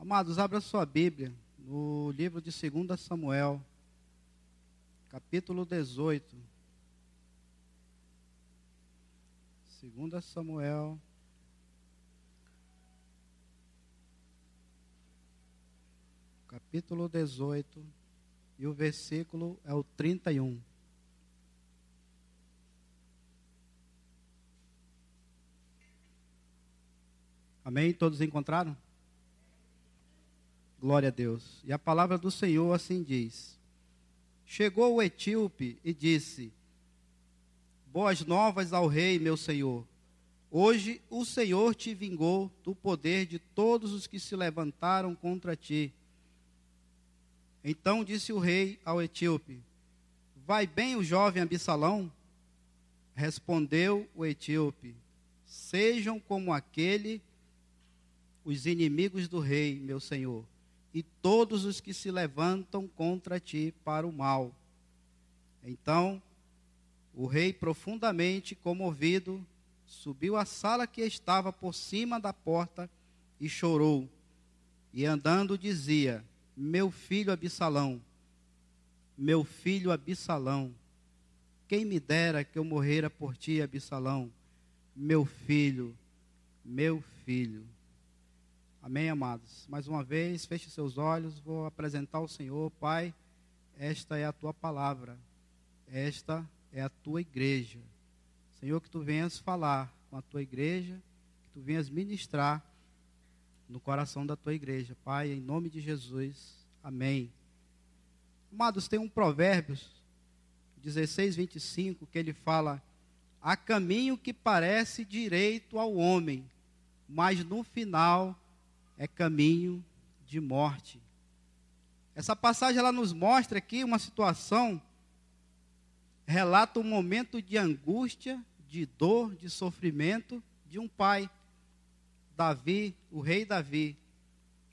Amados, abra sua Bíblia no livro de 2 Samuel, capítulo 18. 2 Samuel, capítulo 18, e o versículo é o 31. Amém? Todos encontraram? Glória a Deus. E a palavra do Senhor assim diz: Chegou o etíope e disse: Boas novas ao rei, meu senhor. Hoje o Senhor te vingou do poder de todos os que se levantaram contra ti. Então disse o rei ao etíope: Vai bem o jovem Absalão? Respondeu o etíope: Sejam como aquele os inimigos do rei, meu senhor e todos os que se levantam contra ti para o mal. Então, o rei, profundamente comovido, subiu à sala que estava por cima da porta e chorou. E andando dizia: Meu filho Absalão, meu filho Absalão, quem me dera que eu morrera por ti, Absalão, meu filho, meu filho. Amém, amados? Mais uma vez, feche seus olhos, vou apresentar ao Senhor, Pai, esta é a tua palavra, esta é a tua igreja. Senhor, que tu venhas falar com a tua igreja, que tu venhas ministrar no coração da tua igreja, Pai, em nome de Jesus. Amém. Amados, tem um Provérbios 16, 25, que ele fala: Há caminho que parece direito ao homem, mas no final é caminho de morte. Essa passagem ela nos mostra aqui uma situação, relata um momento de angústia, de dor, de sofrimento de um pai, Davi, o rei Davi,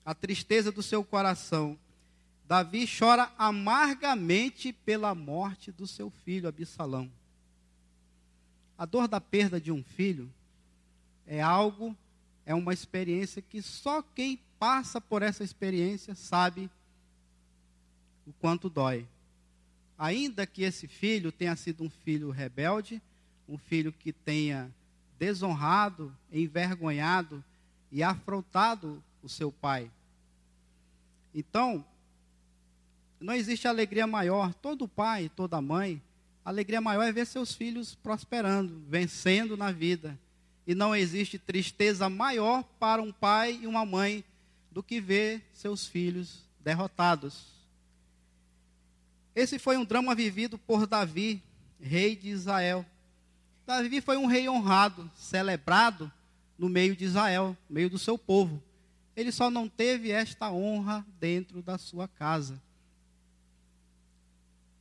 a tristeza do seu coração. Davi chora amargamente pela morte do seu filho Absalão. A dor da perda de um filho é algo é uma experiência que só quem passa por essa experiência sabe o quanto dói. Ainda que esse filho tenha sido um filho rebelde, um filho que tenha desonrado, envergonhado e afrontado o seu pai. Então, não existe alegria maior. Todo pai, toda mãe, a alegria maior é ver seus filhos prosperando, vencendo na vida, e não existe tristeza maior para um pai e uma mãe do que ver seus filhos derrotados. Esse foi um drama vivido por Davi, rei de Israel. Davi foi um rei honrado, celebrado no meio de Israel, no meio do seu povo. Ele só não teve esta honra dentro da sua casa.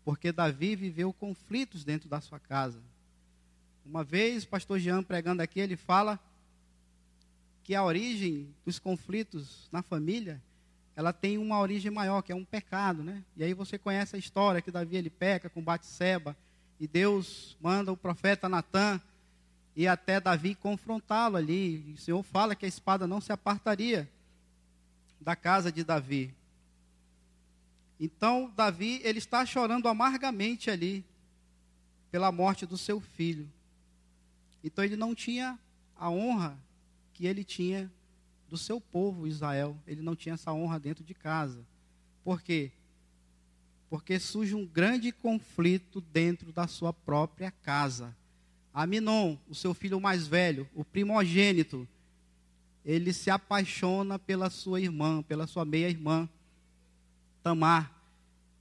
Porque Davi viveu conflitos dentro da sua casa. Uma vez, o pastor Jean pregando aqui, ele fala que a origem dos conflitos na família, ela tem uma origem maior, que é um pecado, né? E aí você conhece a história que Davi ele peca com Batseba, e Deus manda o profeta Natã e até Davi confrontá-lo ali. O Senhor fala que a espada não se apartaria da casa de Davi. Então, Davi, ele está chorando amargamente ali pela morte do seu filho. Então ele não tinha a honra que ele tinha do seu povo Israel. Ele não tinha essa honra dentro de casa. Por quê? Porque surge um grande conflito dentro da sua própria casa. Aminon, o seu filho mais velho, o primogênito, ele se apaixona pela sua irmã, pela sua meia-irmã, Tamar,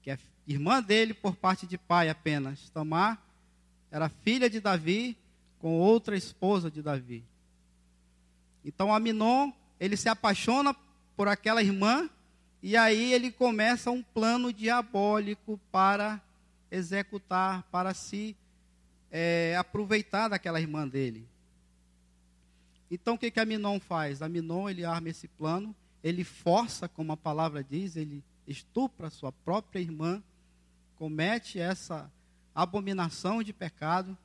que é irmã dele por parte de pai apenas. Tamar era filha de Davi com outra esposa de Davi. Então Aminon, ele se apaixona por aquela irmã e aí ele começa um plano diabólico para executar, para se é, aproveitar daquela irmã dele. Então o que que Aminon faz? Aminon ele arma esse plano, ele força, como a palavra diz, ele estupra sua própria irmã, comete essa abominação de pecado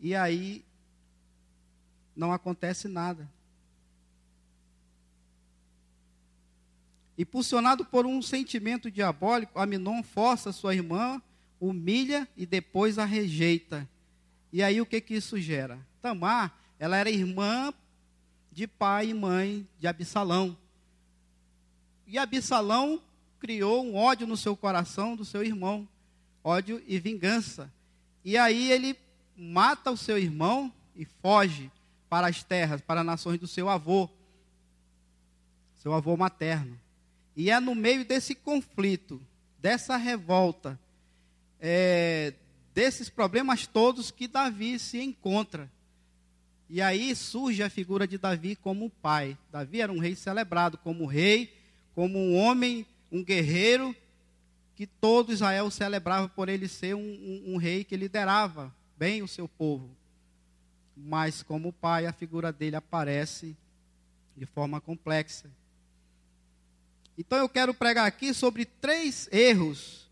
e aí não acontece nada. Impulsionado por um sentimento diabólico, Aminon força sua irmã, humilha e depois a rejeita. E aí o que que isso gera? Tamar, ela era irmã de pai e mãe de Absalão. E Absalão criou um ódio no seu coração do seu irmão, ódio e vingança. E aí ele mata o seu irmão e foge para as terras, para as nações do seu avô, seu avô materno. E é no meio desse conflito, dessa revolta, é, desses problemas todos que Davi se encontra. E aí surge a figura de Davi como pai. Davi era um rei celebrado como rei, como um homem, um guerreiro, que todo Israel celebrava por ele ser um, um, um rei que liderava bem o seu povo. Mas como pai, a figura dele aparece de forma complexa. Então eu quero pregar aqui sobre três erros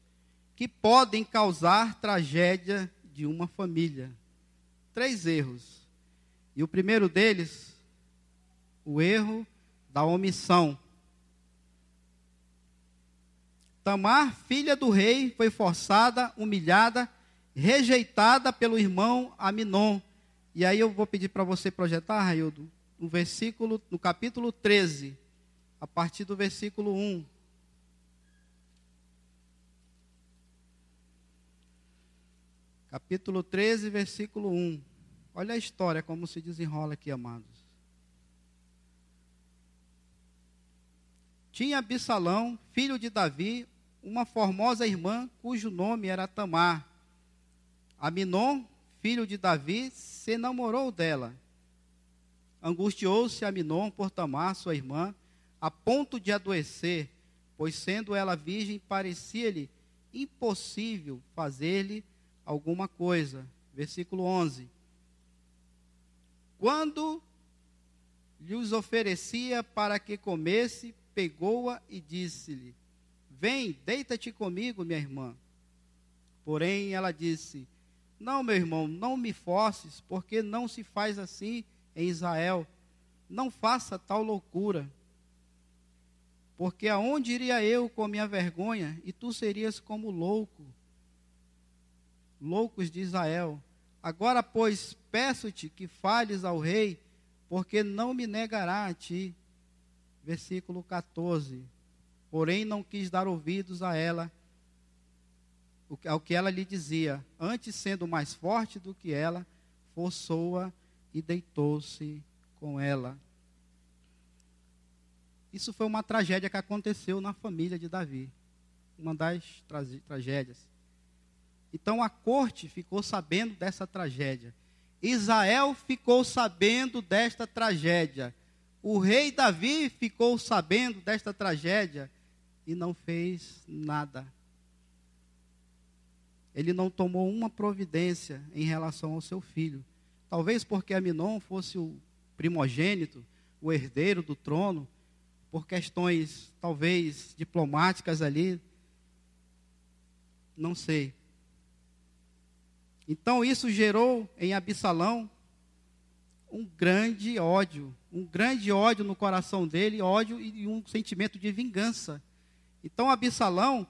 que podem causar tragédia de uma família. Três erros. E o primeiro deles, o erro da omissão. Tamar, filha do rei, foi forçada, humilhada, rejeitada pelo irmão Aminon. E aí eu vou pedir para você projetar, Raildo, no versículo, no capítulo 13 a partir do versículo 1. Capítulo 13, versículo 1. Olha a história como se desenrola aqui, amados. Tinha Absalão, filho de Davi, uma formosa irmã cujo nome era Tamar. Aminon, filho de Davi, se namorou dela. Angustiou-se Aminon por Tamar, sua irmã, a ponto de adoecer, pois sendo ela virgem, parecia-lhe impossível fazer-lhe alguma coisa. Versículo 11. Quando lhes oferecia para que comesse, pegou-a e disse-lhe: Vem, deita-te comigo, minha irmã. Porém, ela disse: Não, meu irmão, não me forces, porque não se faz assim em Israel. Não faça tal loucura. Porque aonde iria eu com a minha vergonha e tu serias como louco? Loucos de Israel. Agora, pois, peço-te que fales ao rei, porque não me negará a ti. Versículo 14. Porém, não quis dar ouvidos a ela, ao que ela lhe dizia. Antes, sendo mais forte do que ela, forçou-a e deitou-se com ela. Isso foi uma tragédia que aconteceu na família de Davi. Uma das tra tragédias. Então a corte ficou sabendo dessa tragédia. Israel ficou sabendo desta tragédia. O rei Davi ficou sabendo desta tragédia e não fez nada. Ele não tomou uma providência em relação ao seu filho. Talvez porque Aminon fosse o primogênito, o herdeiro do trono, por questões talvez diplomáticas ali, não sei. Então isso gerou em Absalão um grande ódio, um grande ódio no coração dele, ódio e um sentimento de vingança. Então Absalão,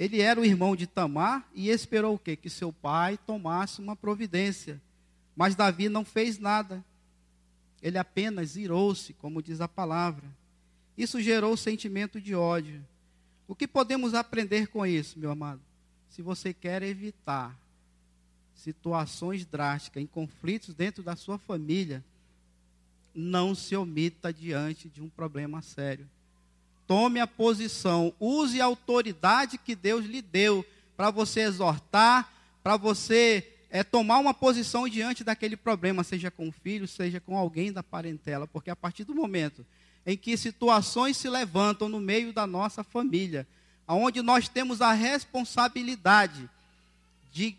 ele era o irmão de Tamar e esperou o quê? Que seu pai tomasse uma providência. Mas Davi não fez nada. Ele apenas irou-se, como diz a palavra. Isso gerou sentimento de ódio. O que podemos aprender com isso, meu amado? Se você quer evitar situações drásticas, em conflitos dentro da sua família, não se omita diante de um problema sério. Tome a posição, use a autoridade que Deus lhe deu para você exortar, para você é, tomar uma posição diante daquele problema, seja com o filho, seja com alguém da parentela, porque a partir do momento em que situações se levantam no meio da nossa família, onde nós temos a responsabilidade de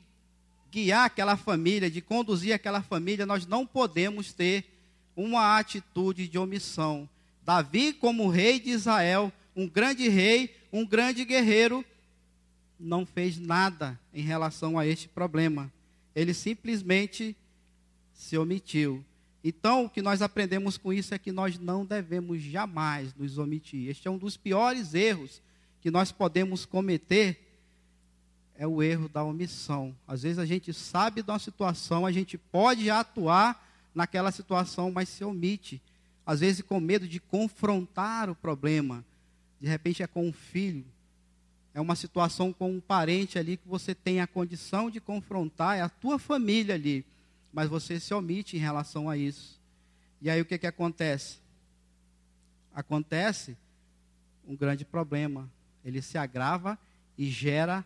guiar aquela família, de conduzir aquela família, nós não podemos ter uma atitude de omissão. Davi, como rei de Israel, um grande rei, um grande guerreiro, não fez nada em relação a este problema. Ele simplesmente se omitiu. Então, o que nós aprendemos com isso é que nós não devemos jamais nos omitir. Este é um dos piores erros que nós podemos cometer, é o erro da omissão. Às vezes a gente sabe de uma situação, a gente pode atuar naquela situação, mas se omite. Às vezes com medo de confrontar o problema. De repente é com um filho, é uma situação com um parente ali que você tem a condição de confrontar, é a tua família ali mas você se omite em relação a isso. E aí o que, que acontece? Acontece um grande problema. Ele se agrava e gera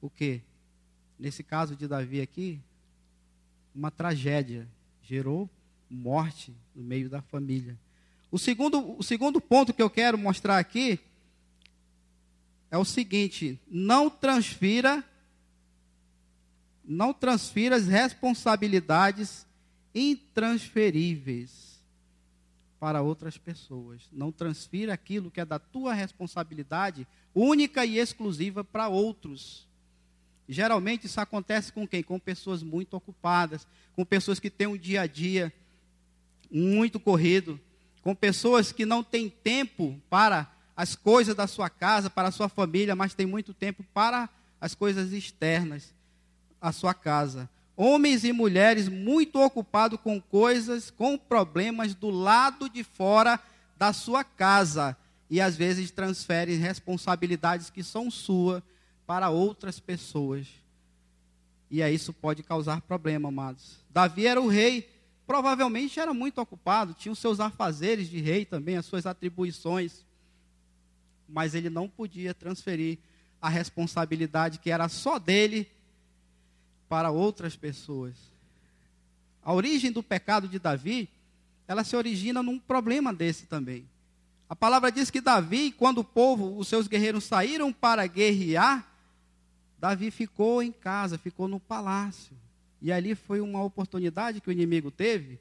o quê? Nesse caso de Davi aqui, uma tragédia. Gerou morte no meio da família. O segundo, o segundo ponto que eu quero mostrar aqui é o seguinte: não transfira não transfira as responsabilidades intransferíveis para outras pessoas. Não transfira aquilo que é da tua responsabilidade única e exclusiva para outros. Geralmente isso acontece com quem? Com pessoas muito ocupadas, com pessoas que têm um dia a dia muito corrido, com pessoas que não têm tempo para as coisas da sua casa, para a sua família, mas tem muito tempo para as coisas externas a sua casa. Homens e mulheres muito ocupados com coisas, com problemas do lado de fora da sua casa. E às vezes transferem responsabilidades que são suas para outras pessoas. E aí isso pode causar problema, amados. Davi era o rei, provavelmente era muito ocupado, tinha os seus afazeres de rei também, as suas atribuições. Mas ele não podia transferir a responsabilidade que era só dele para outras pessoas. A origem do pecado de Davi, ela se origina num problema desse também. A palavra diz que Davi, quando o povo, os seus guerreiros saíram para guerrear, Davi ficou em casa, ficou no palácio. E ali foi uma oportunidade que o inimigo teve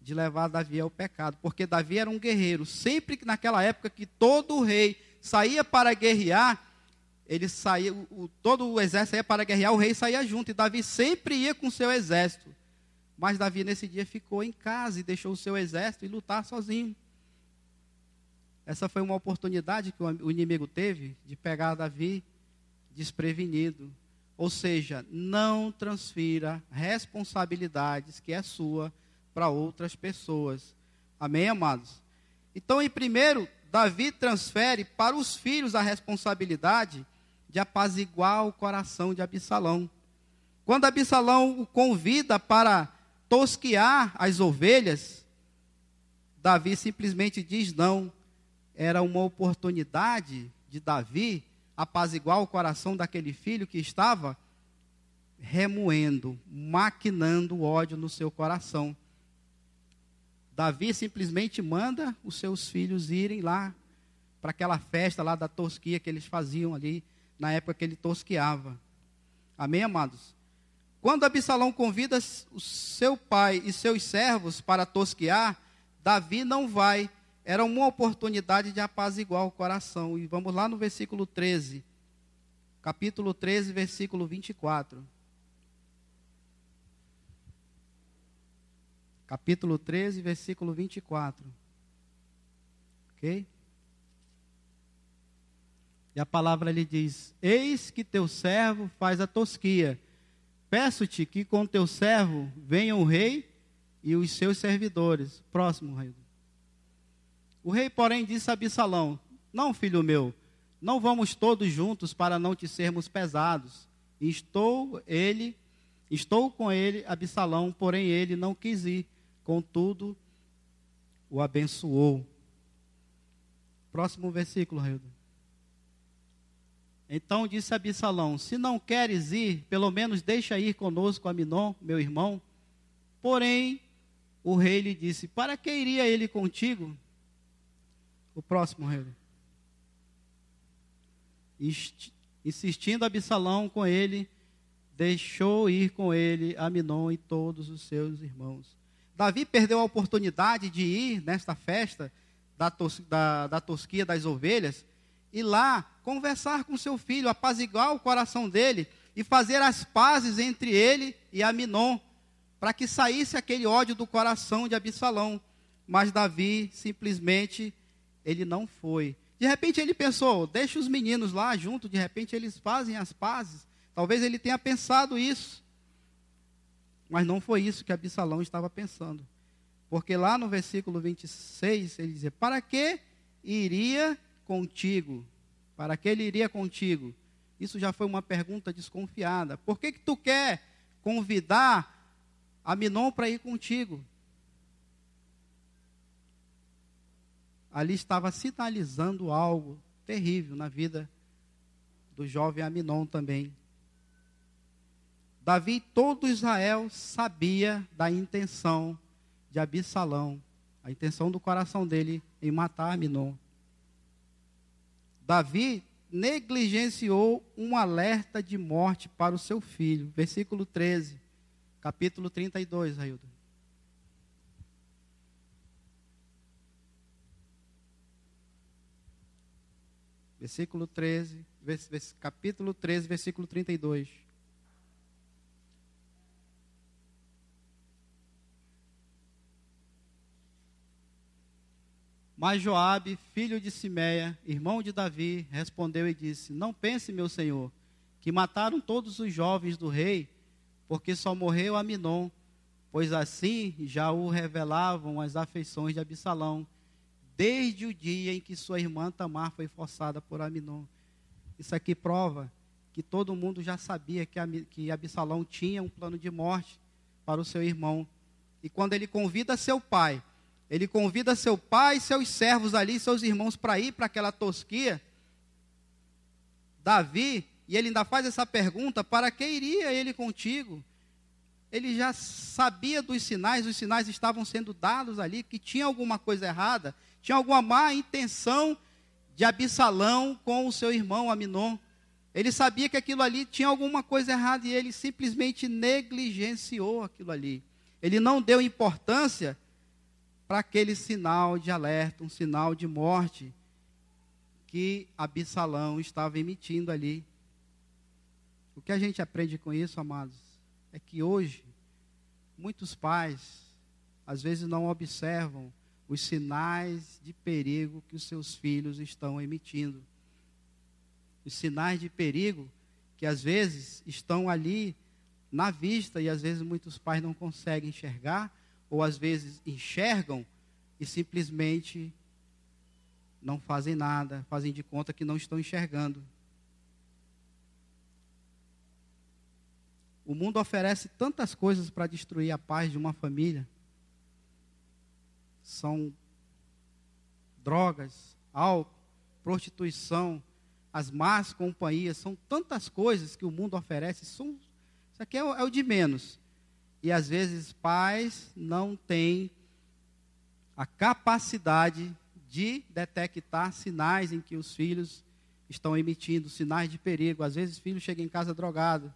de levar Davi ao pecado, porque Davi era um guerreiro. Sempre que naquela época que todo rei saía para guerrear, ele saía, o, todo o exército ia para guerrear, o rei saía junto, e Davi sempre ia com seu exército. Mas Davi nesse dia ficou em casa e deixou o seu exército e lutar sozinho. Essa foi uma oportunidade que o inimigo teve de pegar Davi desprevenido. Ou seja, não transfira responsabilidades que é sua para outras pessoas. Amém, amados? Então, em primeiro, Davi transfere para os filhos a responsabilidade de apaziguar o coração de Absalão. Quando Absalão o convida para tosquear as ovelhas, Davi simplesmente diz não. Era uma oportunidade de Davi apaziguar o coração daquele filho que estava remoendo, maquinando ódio no seu coração. Davi simplesmente manda os seus filhos irem lá para aquela festa lá da tosquia que eles faziam ali na época que ele tosqueava. Amém, amados? Quando Absalão convida o seu pai e seus servos para tosquear, Davi não vai. Era uma oportunidade de apaziguar o coração. E vamos lá no versículo 13. Capítulo 13, versículo 24. Capítulo 13, versículo 24. Ok? E a palavra lhe diz: Eis que teu servo faz a tosquia. Peço-te que com teu servo venha o rei e os seus servidores. Próximo, rei. O rei, porém, disse a Absalão: Não, filho meu, não vamos todos juntos para não te sermos pesados. Estou ele, estou com ele, Absalão, porém ele não quis ir. Contudo, o abençoou. Próximo versículo, rei. Então disse Absalão: Se não queres ir, pelo menos deixa ir conosco Aminon, meu irmão. Porém, o rei lhe disse: Para que iria ele contigo? O próximo rei. Insistindo Absalão com ele, deixou ir com ele Aminon e todos os seus irmãos. Davi perdeu a oportunidade de ir nesta festa da, tos, da, da tosquia das ovelhas ir lá conversar com seu filho, apaziguar o coração dele e fazer as pazes entre ele e Aminon, para que saísse aquele ódio do coração de Absalão. Mas Davi simplesmente ele não foi. De repente ele pensou, deixa os meninos lá junto, de repente eles fazem as pazes. Talvez ele tenha pensado isso. Mas não foi isso que Absalão estava pensando. Porque lá no versículo 26, ele diz: Para que iria contigo? Para que ele iria contigo? Isso já foi uma pergunta desconfiada. Por que, que tu quer convidar Aminon para ir contigo? Ali estava sinalizando algo terrível na vida do jovem Aminon também. Davi, todo Israel sabia da intenção de Absalão, a intenção do coração dele em matar Aminon. Davi negligenciou um alerta de morte para o seu filho. Versículo 13, capítulo 32, Ailton. Versículo 13, capítulo 13, versículo 32. Mas Joabe, filho de Simeia, irmão de Davi, respondeu e disse: Não pense, meu senhor, que mataram todos os jovens do rei, porque só morreu Aminon, pois assim já o revelavam as afeições de Absalão, desde o dia em que sua irmã Tamar foi forçada por Aminon. Isso aqui prova que todo mundo já sabia que, Absalão tinha um plano de morte para o seu irmão. E quando ele convida seu pai ele convida seu pai, seus servos ali, seus irmãos para ir para aquela tosquia. Davi, e ele ainda faz essa pergunta: para que iria ele contigo? Ele já sabia dos sinais, os sinais estavam sendo dados ali, que tinha alguma coisa errada, tinha alguma má intenção de Absalão com o seu irmão Aminon. Ele sabia que aquilo ali tinha alguma coisa errada e ele simplesmente negligenciou aquilo ali. Ele não deu importância para aquele sinal de alerta, um sinal de morte que Absalão estava emitindo ali. O que a gente aprende com isso, amados, é que hoje muitos pais às vezes não observam os sinais de perigo que os seus filhos estão emitindo. Os sinais de perigo que às vezes estão ali na vista e às vezes muitos pais não conseguem enxergar ou às vezes enxergam e simplesmente não fazem nada, fazem de conta que não estão enxergando. O mundo oferece tantas coisas para destruir a paz de uma família. São drogas, álcool, prostituição, as más companhias, são tantas coisas que o mundo oferece. São, isso aqui é o, é o de menos. E às vezes pais não têm a capacidade de detectar sinais em que os filhos estão emitindo, sinais de perigo. Às vezes filho chega em casa drogado.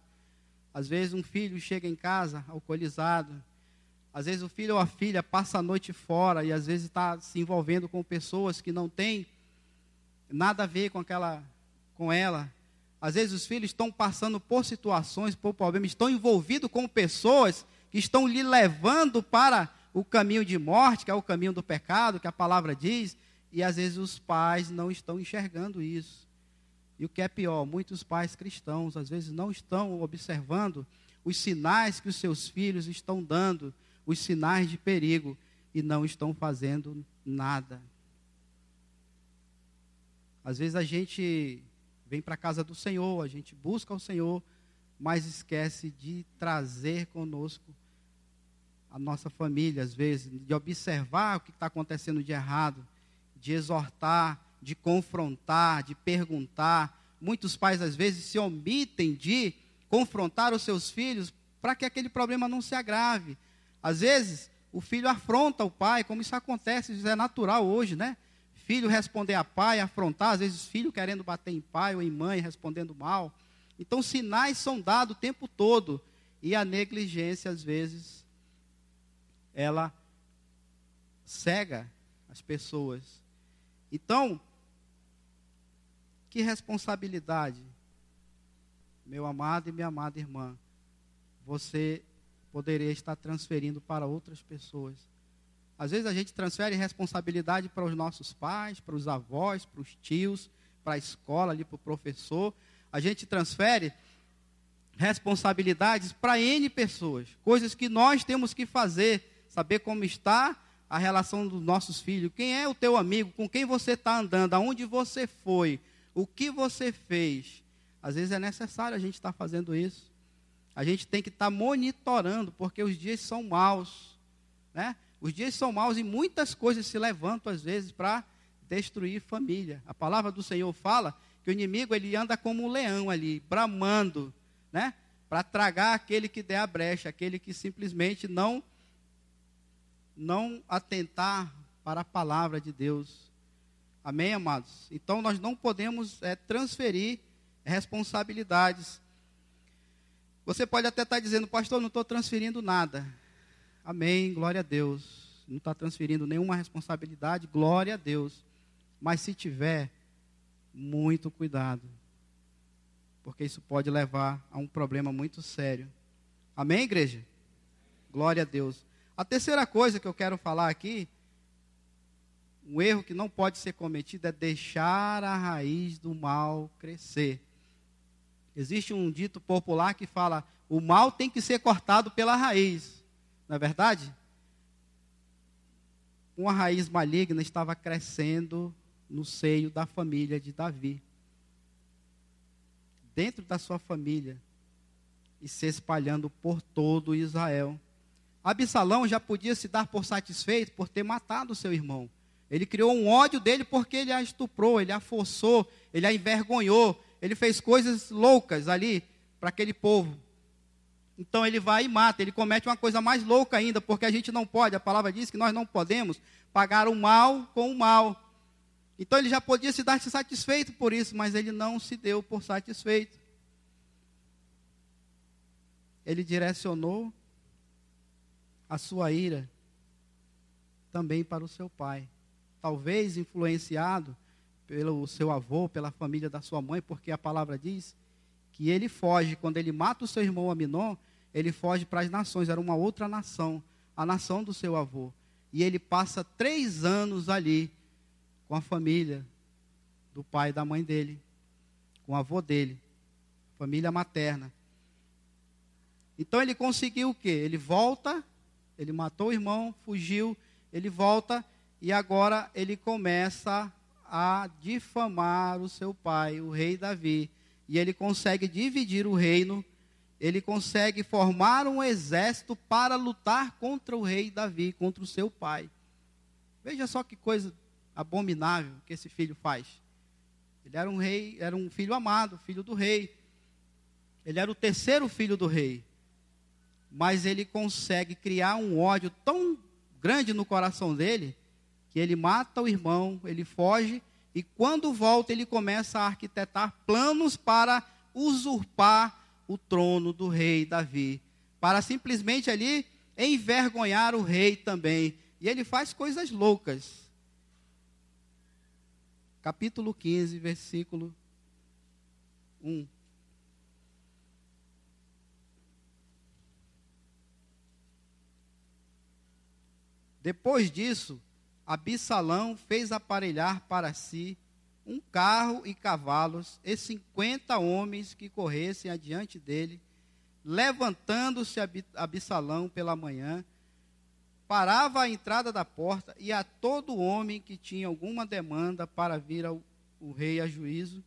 Às vezes um filho chega em casa alcoolizado. Às vezes o filho ou a filha passa a noite fora e às vezes está se envolvendo com pessoas que não têm nada a ver com aquela, com ela. Às vezes os filhos estão passando por situações, por problemas, estão envolvidos com pessoas que estão lhe levando para o caminho de morte, que é o caminho do pecado, que a palavra diz, e às vezes os pais não estão enxergando isso. E o que é pior, muitos pais cristãos às vezes não estão observando os sinais que os seus filhos estão dando, os sinais de perigo, e não estão fazendo nada. Às vezes a gente vem para a casa do Senhor, a gente busca o Senhor, mas esquece de trazer conosco a nossa família, às vezes, de observar o que está acontecendo de errado, de exortar, de confrontar, de perguntar. Muitos pais, às vezes, se omitem de confrontar os seus filhos para que aquele problema não se agrave. Às vezes, o filho afronta o pai, como isso acontece, isso é natural hoje, né? Filho responder a pai, afrontar, às vezes, filho querendo bater em pai ou em mãe, respondendo mal. Então, sinais são dados o tempo todo. E a negligência, às vezes, ela cega as pessoas. Então, que responsabilidade, meu amado e minha amada irmã, você poderia estar transferindo para outras pessoas. Às vezes a gente transfere responsabilidade para os nossos pais, para os avós, para os tios, para a escola, ali para o professor. A gente transfere responsabilidades para N pessoas, coisas que nós temos que fazer, saber como está a relação dos nossos filhos, quem é o teu amigo, com quem você está andando, aonde você foi, o que você fez. Às vezes é necessário a gente estar tá fazendo isso. A gente tem que estar tá monitorando, porque os dias são maus. Né? Os dias são maus e muitas coisas se levantam, às vezes, para destruir família. A palavra do Senhor fala que o inimigo ele anda como um leão ali, bramando, né? Para tragar aquele que der a brecha, aquele que simplesmente não não atentar para a palavra de Deus. Amém, amados? Então nós não podemos é, transferir responsabilidades. Você pode até estar dizendo, pastor, não estou transferindo nada. Amém, glória a Deus. Não está transferindo nenhuma responsabilidade, glória a Deus. Mas se tiver, muito cuidado. Porque isso pode levar a um problema muito sério. Amém, igreja? Glória a Deus. A terceira coisa que eu quero falar aqui, um erro que não pode ser cometido é deixar a raiz do mal crescer. Existe um dito popular que fala: o mal tem que ser cortado pela raiz. Não é verdade? Uma raiz maligna estava crescendo no seio da família de Davi. Dentro da sua família e se espalhando por todo Israel. Absalão já podia se dar por satisfeito por ter matado seu irmão. Ele criou um ódio dele porque ele a estuprou, ele a forçou, ele a envergonhou, ele fez coisas loucas ali para aquele povo. Então ele vai e mata, ele comete uma coisa mais louca ainda, porque a gente não pode, a palavra diz que nós não podemos pagar o mal com o mal. Então ele já podia se dar satisfeito por isso, mas ele não se deu por satisfeito. Ele direcionou a sua ira também para o seu pai. Talvez influenciado pelo seu avô, pela família da sua mãe, porque a palavra diz que ele foge, quando ele mata o seu irmão Aminon, ele foge para as nações, era uma outra nação, a nação do seu avô. E ele passa três anos ali com a família do pai e da mãe dele, com o avô dele, família materna. Então ele conseguiu o quê? Ele volta ele matou o irmão, fugiu, ele volta e agora ele começa a difamar o seu pai, o rei Davi. E ele consegue dividir o reino, ele consegue formar um exército para lutar contra o rei Davi, contra o seu pai. Veja só que coisa abominável que esse filho faz. Ele era um rei, era um filho amado, filho do rei. Ele era o terceiro filho do rei mas ele consegue criar um ódio tão grande no coração dele que ele mata o irmão, ele foge e quando volta ele começa a arquitetar planos para usurpar o trono do rei Davi, para simplesmente ali envergonhar o rei também. E ele faz coisas loucas. Capítulo 15, versículo 1. Depois disso, Absalão fez aparelhar para si um carro e cavalos e cinquenta homens que corressem adiante dele. Levantando-se Absalão pela manhã, parava à entrada da porta e a todo homem que tinha alguma demanda para vir ao o rei a juízo,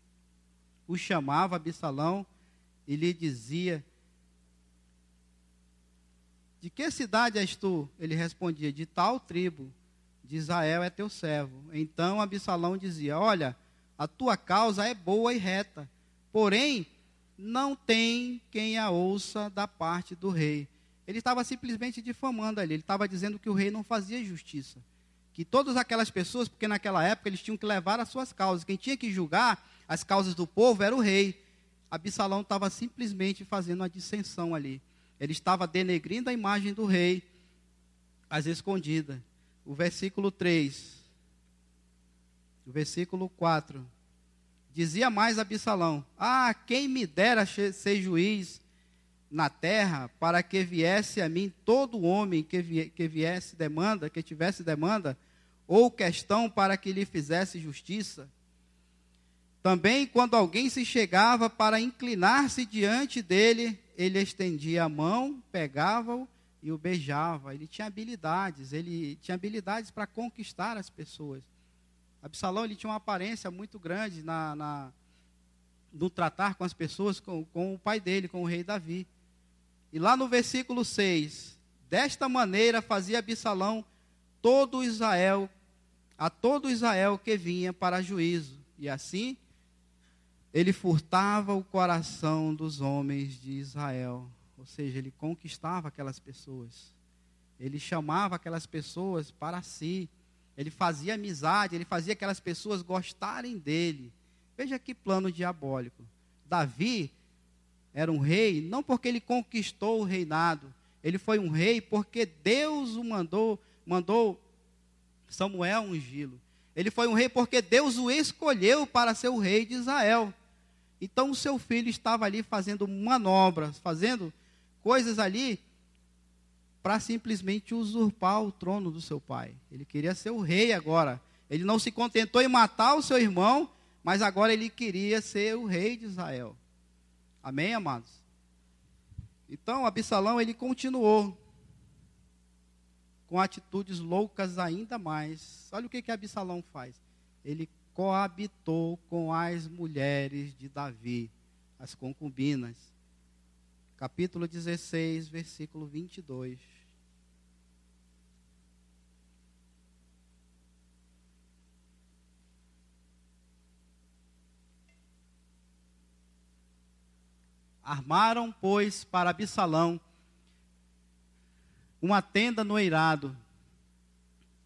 o chamava Absalão e lhe dizia: de que cidade és tu? Ele respondia: De tal tribo de Israel é teu servo. Então Absalão dizia: Olha, a tua causa é boa e reta, porém não tem quem a ouça da parte do rei. Ele estava simplesmente difamando ali, ele estava dizendo que o rei não fazia justiça. Que todas aquelas pessoas, porque naquela época eles tinham que levar as suas causas, quem tinha que julgar as causas do povo era o rei. Absalão estava simplesmente fazendo uma dissensão ali. Ele estava denegrindo a imagem do rei, às escondidas. O versículo 3. O versículo 4. Dizia mais Absalão: Ah, quem me dera ser juiz na terra para que viesse a mim todo homem que, que viesse demanda, que tivesse demanda, ou questão para que lhe fizesse justiça. Também, quando alguém se chegava para inclinar-se diante dele, ele estendia a mão, pegava-o e o beijava. Ele tinha habilidades, ele tinha habilidades para conquistar as pessoas. Absalão ele tinha uma aparência muito grande na, na no tratar com as pessoas, com, com o pai dele, com o rei Davi. E lá no versículo 6, desta maneira fazia Absalão todo Israel, a todo Israel que vinha para juízo. E assim ele furtava o coração dos homens de Israel. Ou seja, ele conquistava aquelas pessoas. Ele chamava aquelas pessoas para si. Ele fazia amizade, ele fazia aquelas pessoas gostarem dele. Veja que plano diabólico. Davi era um rei não porque ele conquistou o reinado, ele foi um rei porque Deus o mandou, mandou Samuel ungí-lo. Ele foi um rei porque Deus o escolheu para ser o rei de Israel. Então o seu filho estava ali fazendo manobras, fazendo coisas ali para simplesmente usurpar o trono do seu pai. Ele queria ser o rei agora. Ele não se contentou em matar o seu irmão, mas agora ele queria ser o rei de Israel. Amém, amados? Então, Absalão, ele continuou com atitudes loucas ainda mais. Olha o que, que Absalão faz. Ele coabitou com as mulheres de Davi, as concubinas. Capítulo 16, versículo 22. Armaram, pois, para Absalão uma tenda no eirado.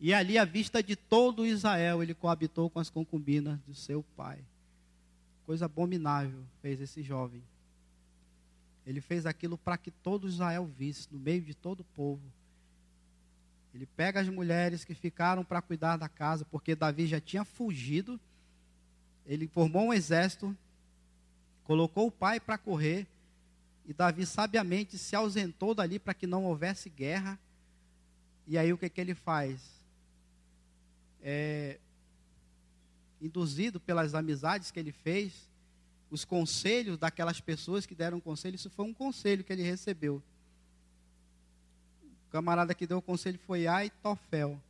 E ali, à vista de todo Israel, ele coabitou com as concubinas do seu pai. Coisa abominável fez esse jovem. Ele fez aquilo para que todo Israel visse, no meio de todo o povo. Ele pega as mulheres que ficaram para cuidar da casa, porque Davi já tinha fugido. Ele formou um exército colocou o pai para correr, e Davi sabiamente se ausentou dali para que não houvesse guerra. E aí o que, que ele faz? É, induzido pelas amizades que ele fez, os conselhos daquelas pessoas que deram conselho, isso foi um conselho que ele recebeu. O camarada que deu o conselho foi Aitofel.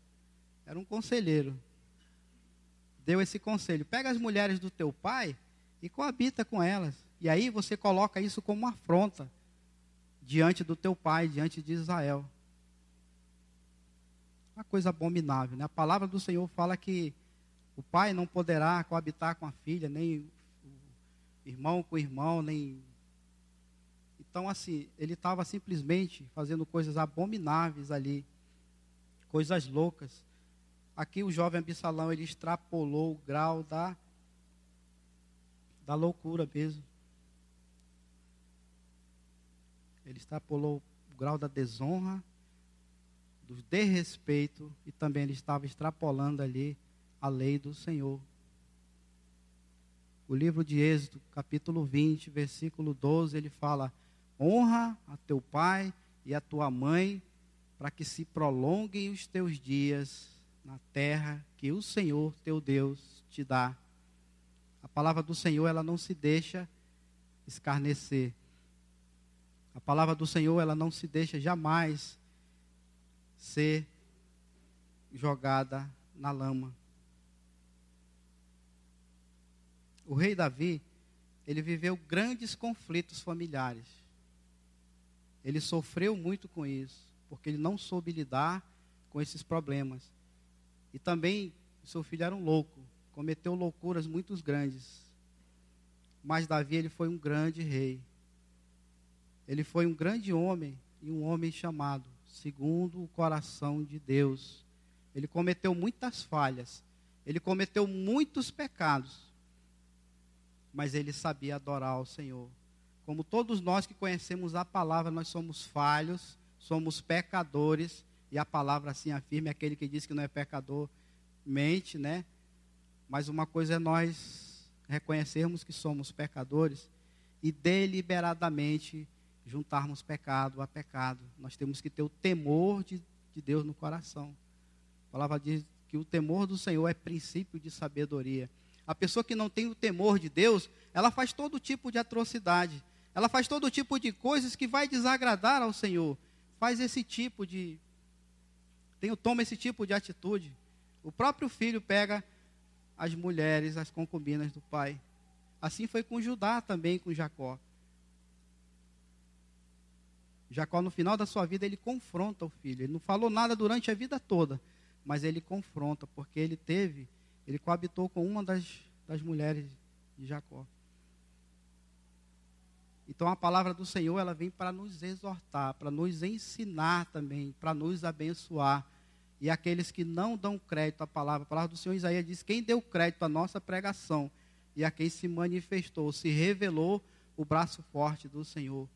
Era um conselheiro. Deu esse conselho: pega as mulheres do teu pai e coabita com elas. E aí você coloca isso como uma afronta diante do teu pai, diante de Israel. Uma coisa abominável, né? A palavra do Senhor fala que o pai não poderá coabitar com a filha, nem irmão com irmão, nem então assim, ele estava simplesmente fazendo coisas abomináveis ali, coisas loucas. Aqui o jovem Absalão, ele extrapolou o grau da da loucura mesmo. Ele extrapolou o grau da desonra, do desrespeito e também ele estava extrapolando ali a lei do Senhor. O livro de Êxodo, capítulo 20, versículo 12, ele fala: Honra a teu pai e a tua mãe, para que se prolonguem os teus dias na terra que o Senhor teu Deus te dá. A palavra do Senhor, ela não se deixa escarnecer. A palavra do Senhor, ela não se deixa jamais ser jogada na lama. O rei Davi, ele viveu grandes conflitos familiares. Ele sofreu muito com isso, porque ele não soube lidar com esses problemas. E também, seu filho era um louco cometeu loucuras muito grandes. Mas Davi ele foi um grande rei. Ele foi um grande homem e um homem chamado segundo o coração de Deus. Ele cometeu muitas falhas, ele cometeu muitos pecados, mas ele sabia adorar ao Senhor. Como todos nós que conhecemos a palavra, nós somos falhos, somos pecadores, e a palavra assim afirma: aquele que diz que não é pecador, mente, né? Mas uma coisa é nós reconhecermos que somos pecadores e deliberadamente juntarmos pecado a pecado. Nós temos que ter o temor de, de Deus no coração. A palavra diz que o temor do Senhor é princípio de sabedoria. A pessoa que não tem o temor de Deus, ela faz todo tipo de atrocidade. Ela faz todo tipo de coisas que vai desagradar ao Senhor. Faz esse tipo de tem, toma esse tipo de atitude. O próprio filho pega as mulheres, as concubinas do pai. Assim foi com Judá também, com Jacó. Jacó, no final da sua vida, ele confronta o filho. Ele não falou nada durante a vida toda, mas ele confronta, porque ele teve, ele coabitou com uma das, das mulheres de Jacó. Então a palavra do Senhor, ela vem para nos exortar, para nos ensinar também, para nos abençoar. E aqueles que não dão crédito à palavra, a palavra do Senhor Isaías diz: quem deu crédito à nossa pregação e a quem se manifestou, se revelou o braço forte do Senhor.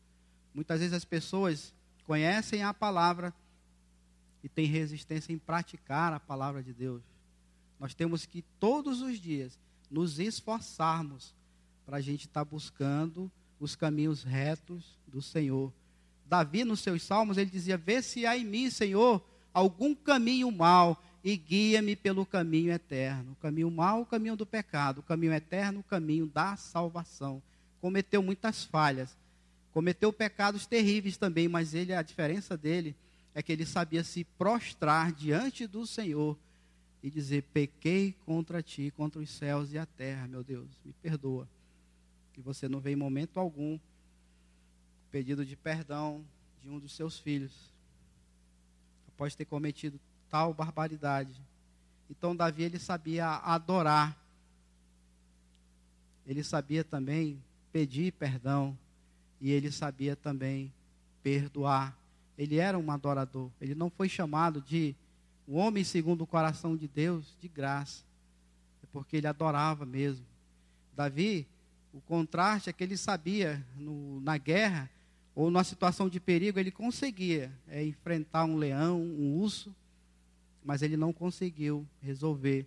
Muitas vezes as pessoas conhecem a palavra e têm resistência em praticar a palavra de Deus. Nós temos que todos os dias nos esforçarmos para a gente estar tá buscando os caminhos retos do Senhor. Davi, nos seus salmos, ele dizia: Vê se há em mim, Senhor, algum caminho mau e guia-me pelo caminho eterno. O caminho mau, o caminho do pecado. O caminho eterno, o caminho da salvação. Cometeu muitas falhas. Cometeu pecados terríveis também, mas ele, a diferença dele é que ele sabia se prostrar diante do Senhor e dizer: Pequei contra ti, contra os céus e a terra, meu Deus, me perdoa. E você não vê em momento algum pedido de perdão de um dos seus filhos após ter cometido tal barbaridade. Então Davi ele sabia adorar. Ele sabia também pedir perdão e ele sabia também perdoar. Ele era um adorador. Ele não foi chamado de um homem segundo o coração de Deus de graça. É porque ele adorava mesmo. Davi, o contraste é que ele sabia no, na guerra ou numa situação de perigo, ele conseguia é, enfrentar um leão, um urso, mas ele não conseguiu resolver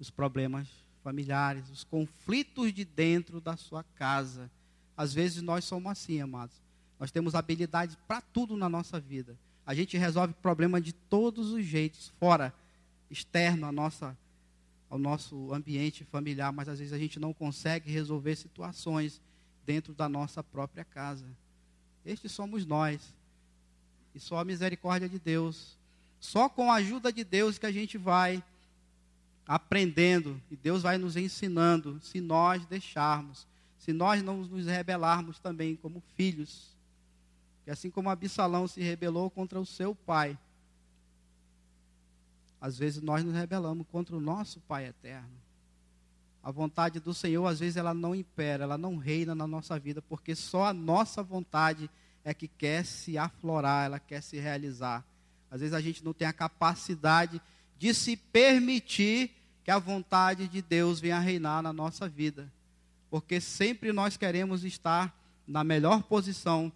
os problemas familiares, os conflitos de dentro da sua casa. Às vezes nós somos assim, amados. Nós temos habilidade para tudo na nossa vida. A gente resolve problema de todos os jeitos, fora, externo à nossa, ao nosso ambiente familiar, mas às vezes a gente não consegue resolver situações dentro da nossa própria casa. Estes somos nós. E só a misericórdia de Deus. Só com a ajuda de Deus que a gente vai aprendendo e Deus vai nos ensinando, se nós deixarmos, se nós não nos rebelarmos também como filhos. Que assim como Absalão se rebelou contra o seu pai, às vezes nós nos rebelamos contra o nosso Pai eterno. A vontade do Senhor, às vezes, ela não impera, ela não reina na nossa vida, porque só a nossa vontade é que quer se aflorar, ela quer se realizar. Às vezes a gente não tem a capacidade de se permitir que a vontade de Deus venha reinar na nossa vida. Porque sempre nós queremos estar na melhor posição,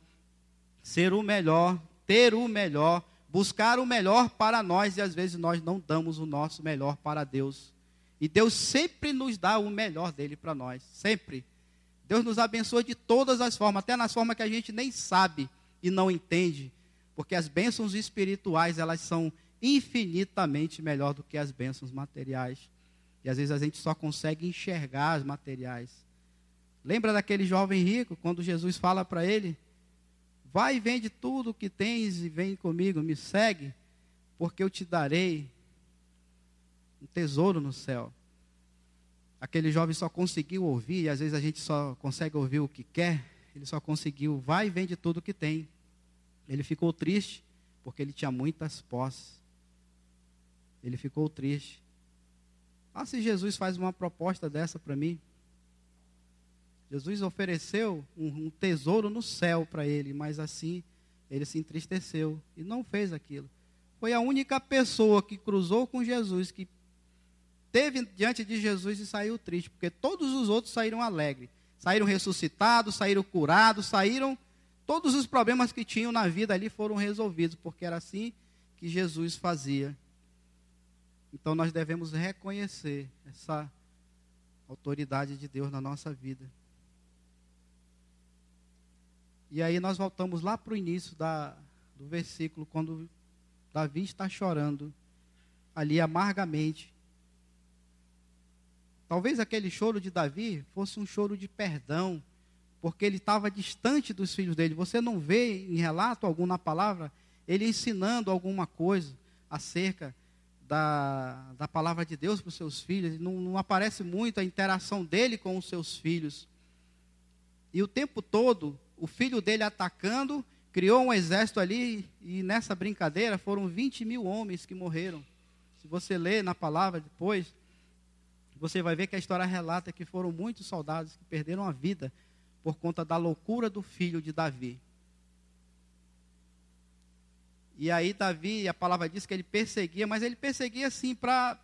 ser o melhor, ter o melhor, buscar o melhor para nós e às vezes nós não damos o nosso melhor para Deus. E Deus sempre nos dá o melhor dele para nós, sempre. Deus nos abençoa de todas as formas, até nas formas que a gente nem sabe e não entende, porque as bênçãos espirituais, elas são infinitamente melhor do que as bênçãos materiais. E às vezes a gente só consegue enxergar as materiais. Lembra daquele jovem rico, quando Jesus fala para ele: Vai e vende tudo o que tens e vem comigo, me segue, porque eu te darei um tesouro no céu. Aquele jovem só conseguiu ouvir, e às vezes a gente só consegue ouvir o que quer, ele só conseguiu, vai e vende tudo o que tem. Ele ficou triste, porque ele tinha muitas posses. Ele ficou triste. Ah, se Jesus faz uma proposta dessa para mim. Jesus ofereceu um, um tesouro no céu para ele, mas assim ele se entristeceu e não fez aquilo. Foi a única pessoa que cruzou com Jesus, que teve diante de Jesus e saiu triste, porque todos os outros saíram alegres. Saíram ressuscitados, saíram curados, saíram. Todos os problemas que tinham na vida ali foram resolvidos, porque era assim que Jesus fazia. Então nós devemos reconhecer essa autoridade de Deus na nossa vida. E aí nós voltamos lá para o início da, do versículo, quando Davi está chorando ali amargamente. Talvez aquele choro de Davi fosse um choro de perdão, porque ele estava distante dos filhos dele. Você não vê em relato algum na palavra ele ensinando alguma coisa acerca da, da palavra de Deus para os seus filhos. Não, não aparece muito a interação dele com os seus filhos. E o tempo todo, o filho dele atacando, criou um exército ali, e nessa brincadeira foram 20 mil homens que morreram. Se você ler na palavra depois, você vai ver que a história relata que foram muitos soldados que perderam a vida por conta da loucura do filho de Davi. E aí Davi, a palavra diz que ele perseguia, mas ele perseguia assim para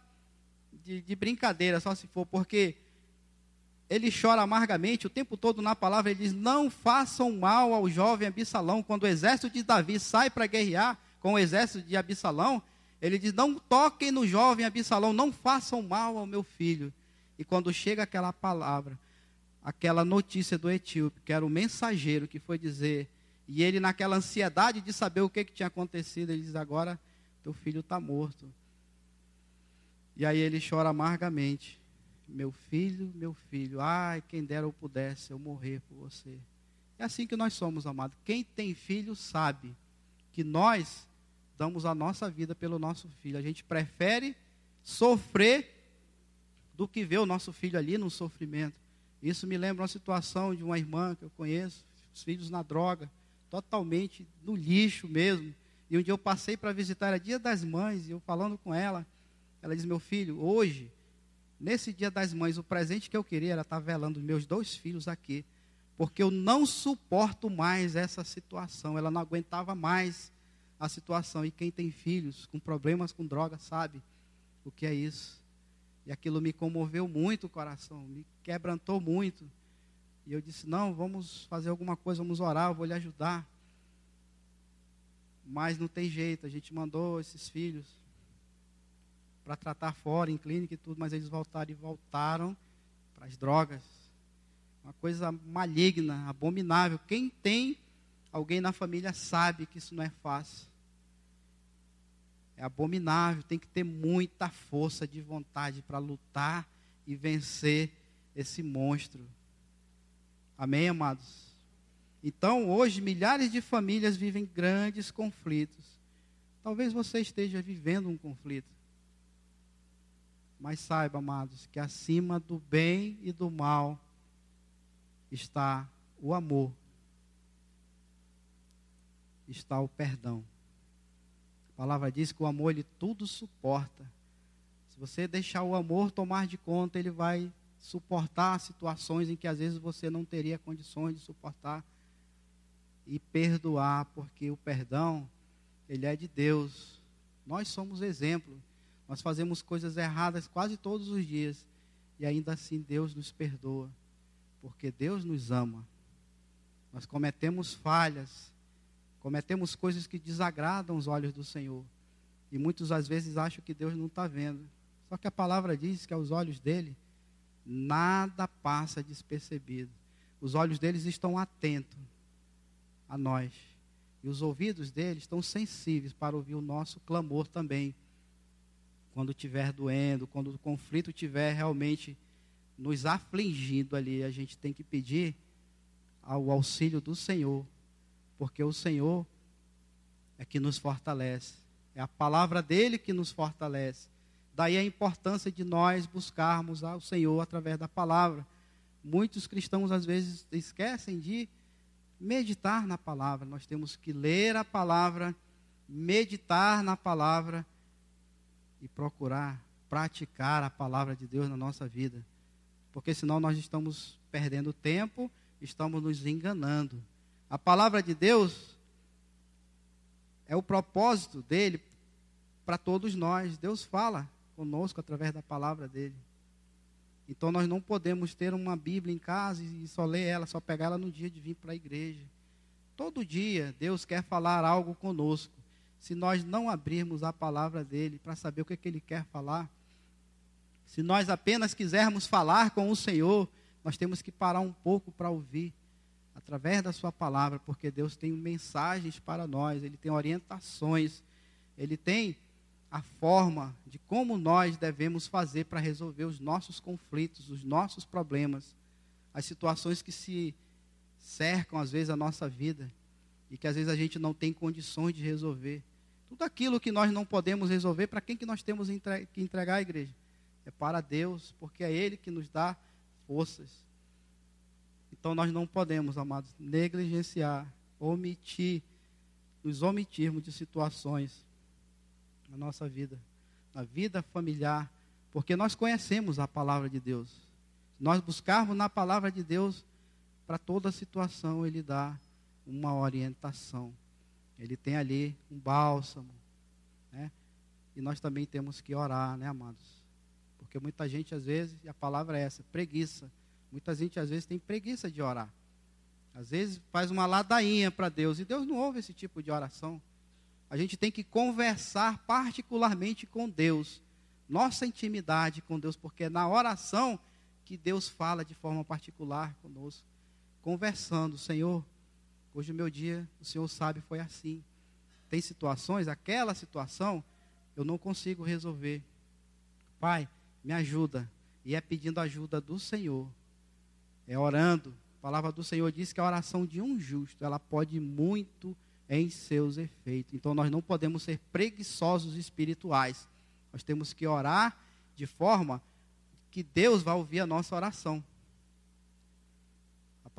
de, de, brincadeira, só se for, porque ele chora amargamente o tempo todo na palavra, ele diz: "Não façam mal ao jovem Absalão". Quando o exército de Davi sai para guerrear com o exército de Absalão, ele diz: Não toquem no jovem Absalão, não façam mal ao meu filho. E quando chega aquela palavra, aquela notícia do etíope, que era o mensageiro que foi dizer, e ele, naquela ansiedade de saber o que, que tinha acontecido, ele diz: Agora teu filho está morto. E aí ele chora amargamente: Meu filho, meu filho, ai, quem dera eu pudesse eu morrer por você. É assim que nós somos, amado. Quem tem filho sabe que nós damos a nossa vida pelo nosso filho. A gente prefere sofrer do que ver o nosso filho ali no sofrimento. Isso me lembra uma situação de uma irmã que eu conheço, os filhos na droga, totalmente no lixo mesmo. E um dia eu passei para visitar, era dia das mães, e eu falando com ela, ela diz: Meu filho, hoje, nesse dia das mães, o presente que eu queria era estar velando meus dois filhos aqui, porque eu não suporto mais essa situação. Ela não aguentava mais a situação. E quem tem filhos com problemas com droga sabe o que é isso. E aquilo me comoveu muito o coração, me quebrantou muito. E eu disse: Não, vamos fazer alguma coisa, vamos orar, eu vou lhe ajudar. Mas não tem jeito, a gente mandou esses filhos para tratar fora, em clínica e tudo, mas eles voltaram e voltaram para as drogas. Uma coisa maligna, abominável. Quem tem alguém na família sabe que isso não é fácil é abominável, tem que ter muita força de vontade para lutar e vencer esse monstro. Amém, amados? Então, hoje, milhares de famílias vivem grandes conflitos. Talvez você esteja vivendo um conflito. Mas saiba, amados, que acima do bem e do mal está o amor, está o perdão. A palavra diz que o amor ele tudo suporta. Se você deixar o amor tomar de conta, ele vai suportar situações em que às vezes você não teria condições de suportar e perdoar, porque o perdão ele é de Deus. Nós somos exemplo. Nós fazemos coisas erradas quase todos os dias e ainda assim Deus nos perdoa, porque Deus nos ama. Nós cometemos falhas, Cometemos coisas que desagradam os olhos do Senhor. E muitas às vezes acham que Deus não está vendo. Só que a palavra diz que aos olhos dele, nada passa despercebido. Os olhos deles estão atentos a nós. E os ouvidos deles estão sensíveis para ouvir o nosso clamor também. Quando estiver doendo, quando o conflito estiver realmente nos afligindo ali, a gente tem que pedir ao auxílio do Senhor porque o Senhor é que nos fortalece. É a palavra dele que nos fortalece. Daí a importância de nós buscarmos ao Senhor através da palavra. Muitos cristãos às vezes esquecem de meditar na palavra. Nós temos que ler a palavra, meditar na palavra e procurar praticar a palavra de Deus na nossa vida. Porque senão nós estamos perdendo tempo, estamos nos enganando. A palavra de Deus é o propósito dele para todos nós. Deus fala conosco através da palavra dele. Então nós não podemos ter uma Bíblia em casa e só ler ela, só pegar ela no dia de vir para a igreja. Todo dia Deus quer falar algo conosco. Se nós não abrirmos a palavra dele para saber o que, é que ele quer falar, se nós apenas quisermos falar com o Senhor, nós temos que parar um pouco para ouvir através da Sua palavra, porque Deus tem mensagens para nós, Ele tem orientações, Ele tem a forma de como nós devemos fazer para resolver os nossos conflitos, os nossos problemas, as situações que se cercam às vezes a nossa vida e que às vezes a gente não tem condições de resolver. Tudo aquilo que nós não podemos resolver, para quem que nós temos que entregar a igreja? É para Deus, porque é Ele que nos dá forças. Então nós não podemos, amados, negligenciar, omitir, nos omitirmos de situações na nossa vida, na vida familiar, porque nós conhecemos a palavra de Deus. Se nós buscarmos na palavra de Deus, para toda situação Ele dá uma orientação. Ele tem ali um bálsamo, né? E nós também temos que orar, né, amados? Porque muita gente, às vezes, e a palavra é essa, preguiça. Muita gente, às vezes, tem preguiça de orar. Às vezes, faz uma ladainha para Deus. E Deus não ouve esse tipo de oração. A gente tem que conversar particularmente com Deus. Nossa intimidade com Deus, porque é na oração que Deus fala de forma particular conosco. Conversando, Senhor, hoje o meu dia, o Senhor sabe, foi assim. Tem situações, aquela situação, eu não consigo resolver. Pai, me ajuda. E é pedindo ajuda do Senhor. É orando. A palavra do Senhor diz que a oração de um justo, ela pode muito em seus efeitos. Então nós não podemos ser preguiçosos espirituais. Nós temos que orar de forma que Deus vai ouvir a nossa oração.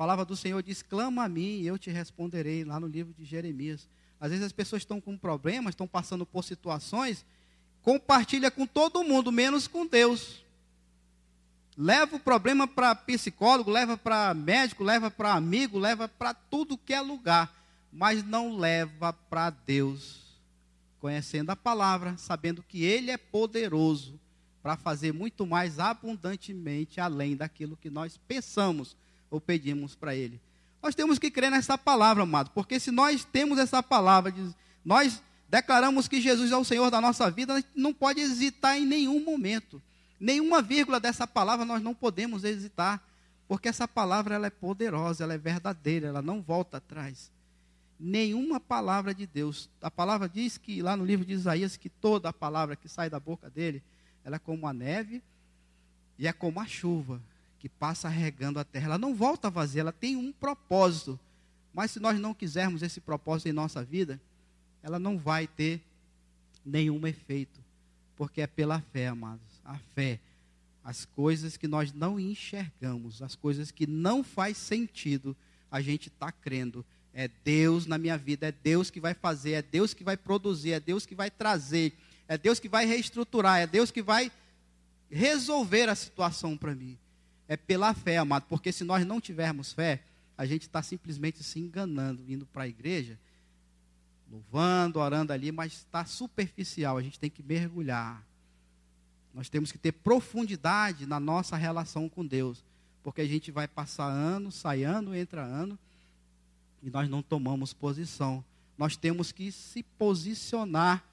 Palavra do Senhor diz: clama a mim e eu te responderei, lá no livro de Jeremias. Às vezes as pessoas estão com problemas, estão passando por situações compartilha com todo mundo, menos com Deus. Leva o problema para psicólogo, leva para médico, leva para amigo, leva para tudo que é lugar, mas não leva para Deus. Conhecendo a palavra, sabendo que Ele é poderoso para fazer muito mais abundantemente além daquilo que nós pensamos ou pedimos para Ele. Nós temos que crer nessa palavra, amado, porque se nós temos essa palavra, nós declaramos que Jesus é o Senhor da nossa vida, gente não pode hesitar em nenhum momento. Nenhuma vírgula dessa palavra nós não podemos hesitar, porque essa palavra ela é poderosa, ela é verdadeira, ela não volta atrás. Nenhuma palavra de Deus. A palavra diz que lá no livro de Isaías que toda a palavra que sai da boca dele, ela é como a neve e é como a chuva que passa regando a terra. Ela não volta vazia, ela tem um propósito. Mas se nós não quisermos esse propósito em nossa vida, ela não vai ter nenhum efeito, porque é pela fé, amados. A fé, as coisas que nós não enxergamos, as coisas que não faz sentido, a gente está crendo. É Deus na minha vida, é Deus que vai fazer, é Deus que vai produzir, é Deus que vai trazer, é Deus que vai reestruturar, é Deus que vai resolver a situação para mim. É pela fé, amado, porque se nós não tivermos fé, a gente está simplesmente se enganando, indo para a igreja louvando, orando ali, mas está superficial. A gente tem que mergulhar. Nós temos que ter profundidade na nossa relação com Deus, porque a gente vai passar ano, sai ano, entra ano, e nós não tomamos posição. Nós temos que se posicionar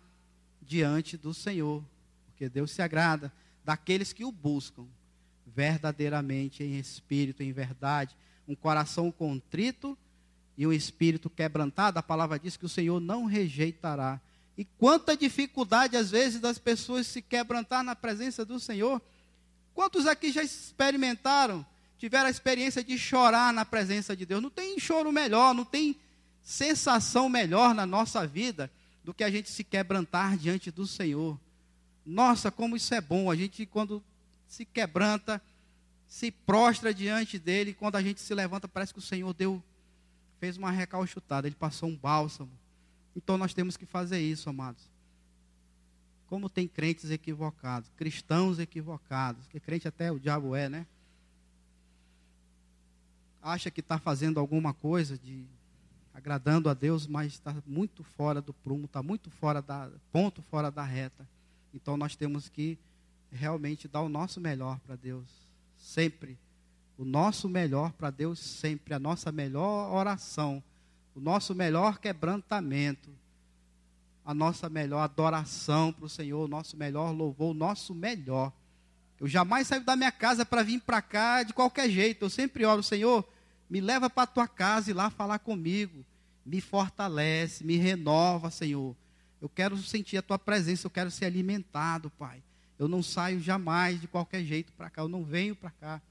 diante do Senhor, porque Deus se agrada daqueles que o buscam verdadeiramente em espírito, em verdade, um coração contrito e um espírito quebrantado, a palavra diz que o Senhor não rejeitará. E quanta dificuldade, às vezes, das pessoas se quebrantar na presença do Senhor. Quantos aqui já experimentaram, tiveram a experiência de chorar na presença de Deus? Não tem choro melhor, não tem sensação melhor na nossa vida do que a gente se quebrantar diante do Senhor. Nossa, como isso é bom, a gente quando se quebranta, se prostra diante dele, quando a gente se levanta, parece que o Senhor deu fez uma recalchutada, ele passou um bálsamo. Então nós temos que fazer isso, amados. Como tem crentes equivocados, cristãos equivocados, que crente até o diabo é, né? Acha que está fazendo alguma coisa de agradando a Deus, mas está muito fora do prumo, está muito fora da ponto fora da reta. Então nós temos que realmente dar o nosso melhor para Deus, sempre o nosso melhor para Deus sempre, a nossa melhor oração, o nosso melhor quebrantamento, a nossa melhor adoração para o Senhor, o nosso melhor louvor, o nosso melhor. Eu jamais saio da minha casa para vir para cá de qualquer jeito. Eu sempre oro, Senhor, Me leva para a tua casa e lá falar comigo. Me fortalece, me renova, Senhor. Eu quero sentir a tua presença, eu quero ser alimentado, Pai. Eu não saio jamais de qualquer jeito para cá, eu não venho para cá.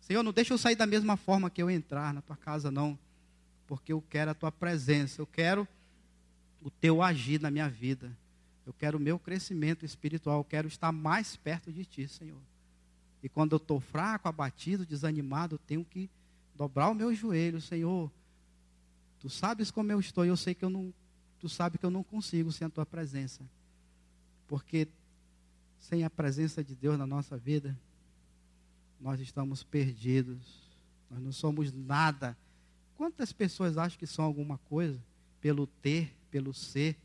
Senhor, não deixa eu sair da mesma forma que eu entrar na tua casa, não. Porque eu quero a tua presença, eu quero o teu agir na minha vida. Eu quero o meu crescimento espiritual, eu quero estar mais perto de ti, Senhor. E quando eu estou fraco, abatido, desanimado, eu tenho que dobrar o meu joelho, Senhor. Tu sabes como eu estou, eu sei que eu não, tu sabe que eu não consigo sem a tua presença. Porque sem a presença de Deus na nossa vida, nós estamos perdidos. Nós não somos nada. Quantas pessoas acham que são alguma coisa pelo ter, pelo ser?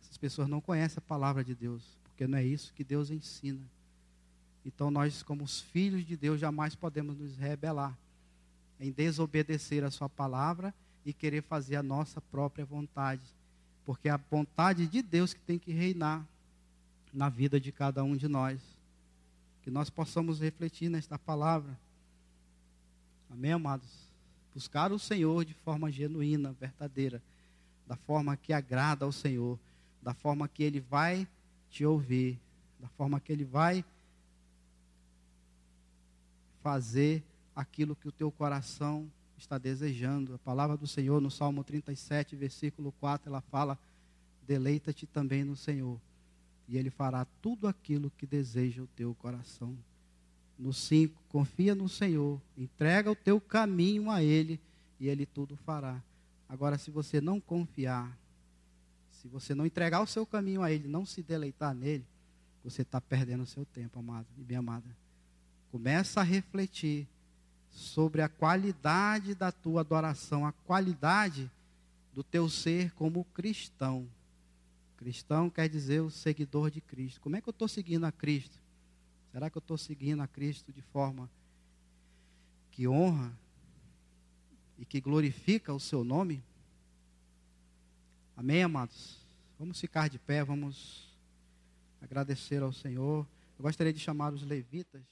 Essas pessoas não conhecem a palavra de Deus, porque não é isso que Deus ensina. Então nós, como os filhos de Deus, jamais podemos nos rebelar em desobedecer a sua palavra e querer fazer a nossa própria vontade, porque é a vontade de Deus que tem que reinar na vida de cada um de nós. Que nós possamos refletir nesta palavra. Amém, amados? Buscar o Senhor de forma genuína, verdadeira, da forma que agrada ao Senhor, da forma que Ele vai te ouvir, da forma que Ele vai fazer aquilo que o teu coração está desejando. A palavra do Senhor no Salmo 37, versículo 4, ela fala: Deleita-te também no Senhor, e Ele fará tudo aquilo que deseja o teu coração. No 5, confia no Senhor, entrega o teu caminho a Ele, e Ele tudo fará. Agora, se você não confiar, se você não entregar o seu caminho a Ele, não se deleitar nele, você está perdendo o seu tempo, amado e minha amada. Começa a refletir sobre a qualidade da tua adoração, a qualidade do teu ser como cristão. Cristão quer dizer o seguidor de Cristo. Como é que eu estou seguindo a Cristo? Será que eu estou seguindo a Cristo de forma que honra e que glorifica o seu nome? Amém, amados? Vamos ficar de pé, vamos agradecer ao Senhor. Eu gostaria de chamar os levitas.